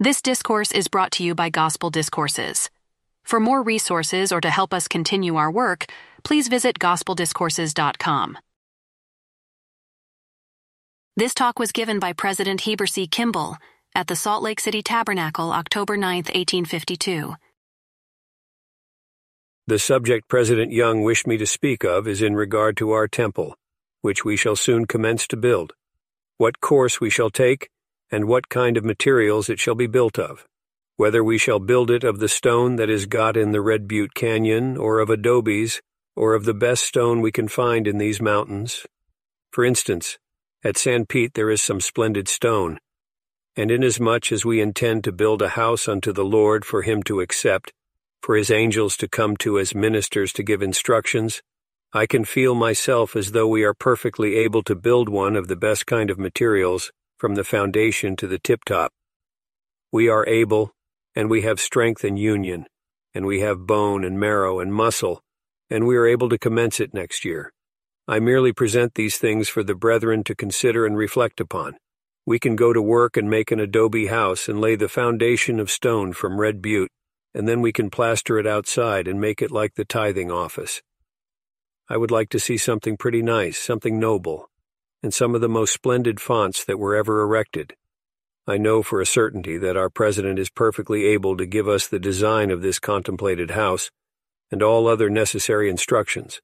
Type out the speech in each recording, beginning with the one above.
This discourse is brought to you by Gospel Discourses. For more resources or to help us continue our work, please visit gospeldiscourses.com. This talk was given by President Heber C. Kimball at the Salt Lake City Tabernacle, October 9, 1852. The subject President Young wished me to speak of is in regard to our temple, which we shall soon commence to build, what course we shall take, and what kind of materials it shall be built of, whether we shall build it of the stone that is got in the Red Butte Canyon, or of adobes, or of the best stone we can find in these mountains. For instance, at San Pete there is some splendid stone, and inasmuch as we intend to build a house unto the Lord for him to accept, for his angels to come to as ministers to give instructions, I can feel myself as though we are perfectly able to build one of the best kind of materials from the foundation to the tip top. We are able, and we have strength and union, and we have bone and marrow and muscle, and we are able to commence it next year. I merely present these things for the brethren to consider and reflect upon. We can go to work and make an adobe house and lay the foundation of stone from Red Butte, and then we can plaster it outside and make it like the tithing office. I would like to see something pretty nice, something noble, and some of the most splendid fonts that were ever erected. I know for a certainty that our President is perfectly able to give us the design of this contemplated house and all other necessary instructions.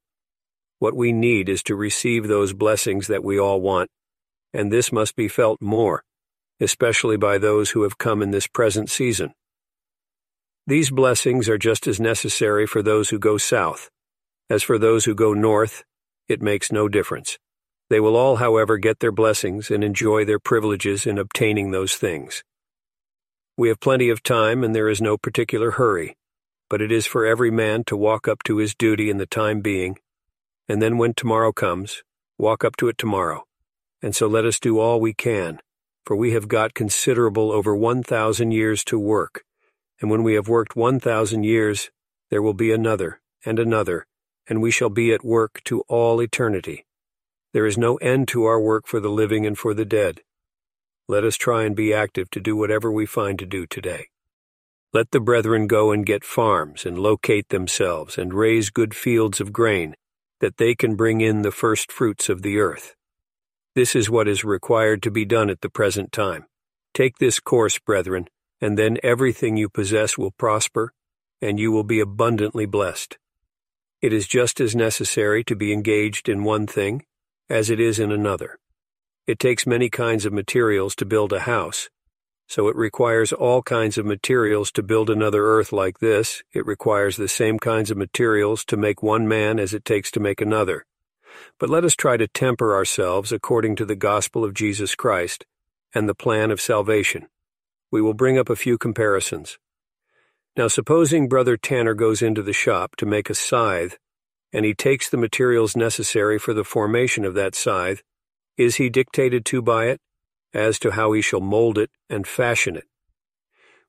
What we need is to receive those blessings that we all want, and this must be felt more, especially by those who have come in this present season. These blessings are just as necessary for those who go south. As for those who go north, it makes no difference. They will all, however, get their blessings and enjoy their privileges in obtaining those things. We have plenty of time and there is no particular hurry, but it is for every man to walk up to his duty in the time being, and then when tomorrow comes, walk up to it tomorrow. And so let us do all we can, for we have got considerable over 1,000 years to work, and when we have worked 1,000 years, there will be another, and another, and we shall be at work to all eternity. There is no end to our work for the living and for the dead. Let us try and be active to do whatever we find to do today. Let the brethren go and get farms and locate themselves and raise good fields of grain, that they can bring in the first fruits of the earth. This is what is required to be done at the present time. Take this course, brethren, and then everything you possess will prosper, and you will be abundantly blessed. It is just as necessary to be engaged in one thing as it is in another. It takes many kinds of materials to build a house, so it requires all kinds of materials to build another earth like this. It requires the same kinds of materials to make one man as it takes to make another. But let us try to temper ourselves according to the gospel of Jesus Christ and the plan of salvation. We will bring up a few comparisons. Now, supposing Brother Tanner goes into the shop to make a scythe and he takes the materials necessary for the formation of that scythe, is he dictated to by it, as to how he shall mold it and fashion it?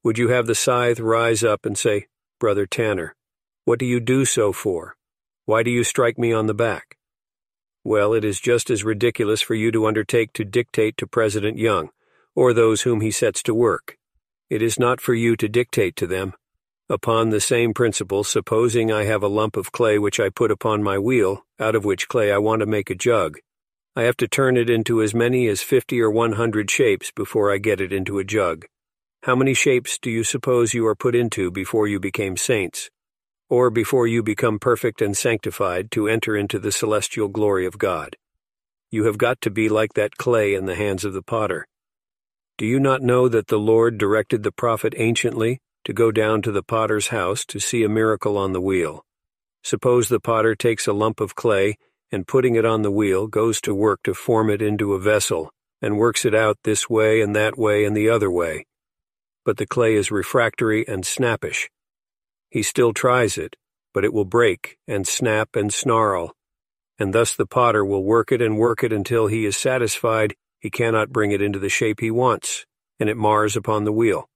Would you have the scythe rise up and say, Brother Tanner, what do you do so for? Why do you strike me on the back? Well, it is just as ridiculous for you to undertake to dictate to President Young, or those whom he sets to work. It is not for you to dictate to them, Upon the same principle, supposing I have a lump of clay which I put upon my wheel, out of which clay I want to make a jug. I have to turn it into as many as fifty or one hundred shapes before I get it into a jug. How many shapes do you suppose you are put into before you became saints? Or before you become perfect and sanctified to enter into the celestial glory of God? You have got to be like that clay in the hands of the potter. Do you not know that the Lord directed the prophet anciently to go down to the potter's house to see a miracle on the wheel. Suppose the potter takes a lump of clay and putting it on the wheel goes to work to form it into a vessel and works it out this way and that way and the other way. But the clay is refractory and snappish. He still tries it, but it will break and snap and snarl, and thus the potter will work it and work it until he is satisfied he cannot bring it into the shape he wants, and it mars upon the wheel.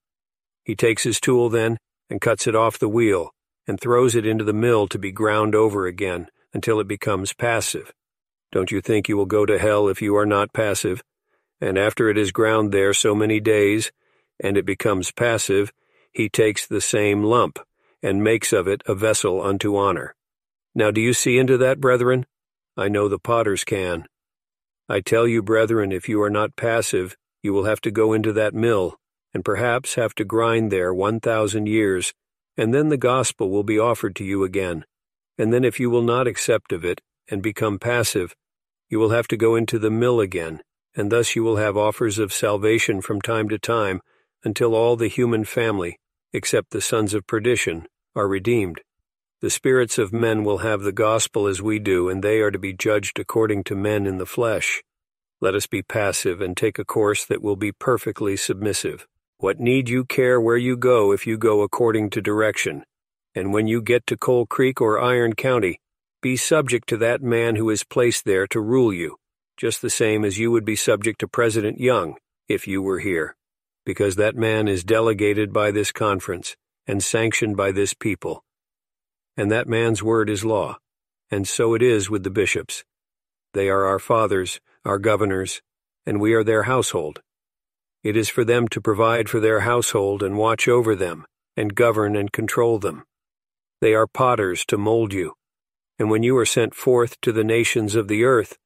He takes his tool then and cuts it off the wheel and throws it into the mill to be ground over again until it becomes passive. Don't you think you will go to hell if you are not passive? And after it is ground there so many days, and it becomes passive, he takes the same lump, and makes of it a vessel unto honor. Now do you see into that, brethren? I know the potters can. I tell you, brethren, if you are not passive, you will have to go into that mill, and perhaps have to grind there one thousand years, and then the gospel will be offered to you again. And then if you will not accept of it, and become passive, you will have to go into the mill again, and thus you will have offers of salvation from time to time, until all the human family, except the sons of perdition, are redeemed. The spirits of men will have the gospel as we do, and they are to be judged according to men in the flesh. Let us be passive and take a course that will be perfectly submissive. What need you care where you go if you go according to direction? And when you get to Coal Creek or Iron County, be subject to that man who is placed there to rule you, just the same as you would be subject to President Young if you were here, because that man is delegated by this conference and sanctioned by this people and that man's word is law. And so it is with the bishops. They are our fathers, our governors, and we are their household. It is for them to provide for their household and watch over them, and govern and control them. They are potters to mold you. And when you are sent forth to the nations of the earth,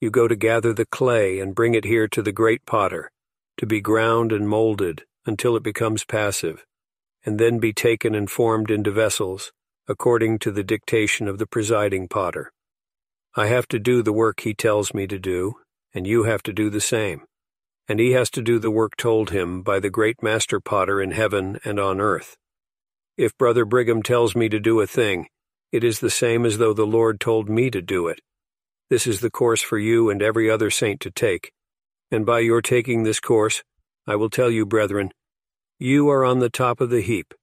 you go to gather the clay and bring it here to the great potter, to be ground and molded until it becomes passive, and then be taken and formed into vessels, according to the dictation of the presiding potter. I have to do the work he tells me to do, and you have to do the same. And he has to do the work told him by the great master potter in heaven and on earth. If Brother Brigham tells me to do a thing, it is the same as though the Lord told me to do it. This is the course for you and every other saint to take. And by your taking this course, I will tell you, brethren, you are on the top of the heap,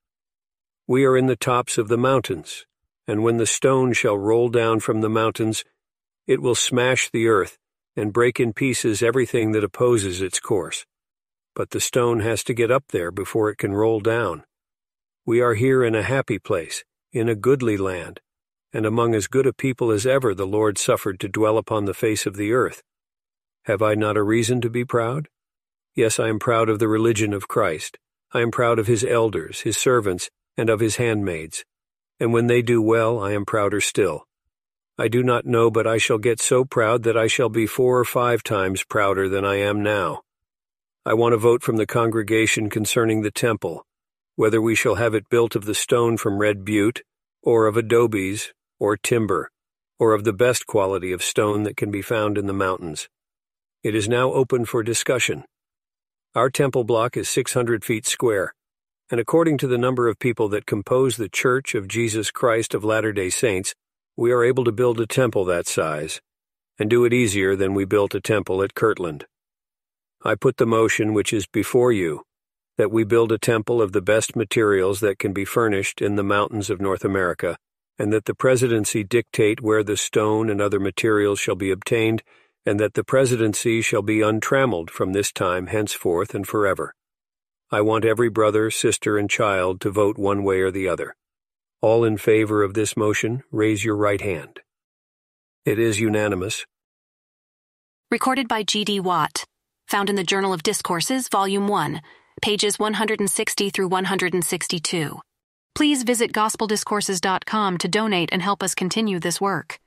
we are in the tops of the mountains, and when the stone shall roll down from the mountains, it will smash the earth and break in pieces everything that opposes its course. But the stone has to get up there before it can roll down. We are here in a happy place, in a goodly land, and among as good a people as ever the Lord suffered to dwell upon the face of the earth. Have I not a reason to be proud? Yes, I am proud of the religion of Christ. I am proud of his elders, his servants, and of his handmaids. And when they do well, I am prouder still. I do not know, but I shall get so proud that I shall be four or five times prouder than I am now. I want a vote from the congregation concerning the temple, whether we shall have it built of the stone from Red Butte, or of adobes, or timber, or of the best quality of stone that can be found in the mountains. It is now open for discussion. Our temple block is 600 feet square, and according to the number of people that compose the Church of Jesus Christ of Latter-day Saints, we are able to build a temple that size, and do it easier than we built a temple at Kirtland. I put the motion which is before you, that we build a temple of the best materials that can be furnished in the mountains of North America, and that the presidency dictate where the stone and other materials shall be obtained, and that the presidency shall be untrammeled from this time henceforth and forever. I want every brother, sister, and child to vote one way or the other. All in favor of this motion, raise your right hand. It is unanimous. Recorded by G.D. Watt. Found in the Journal of Discourses, Volume 1, pages 160 through 162. Please visit gospeldiscourses.com to donate and help us continue this work.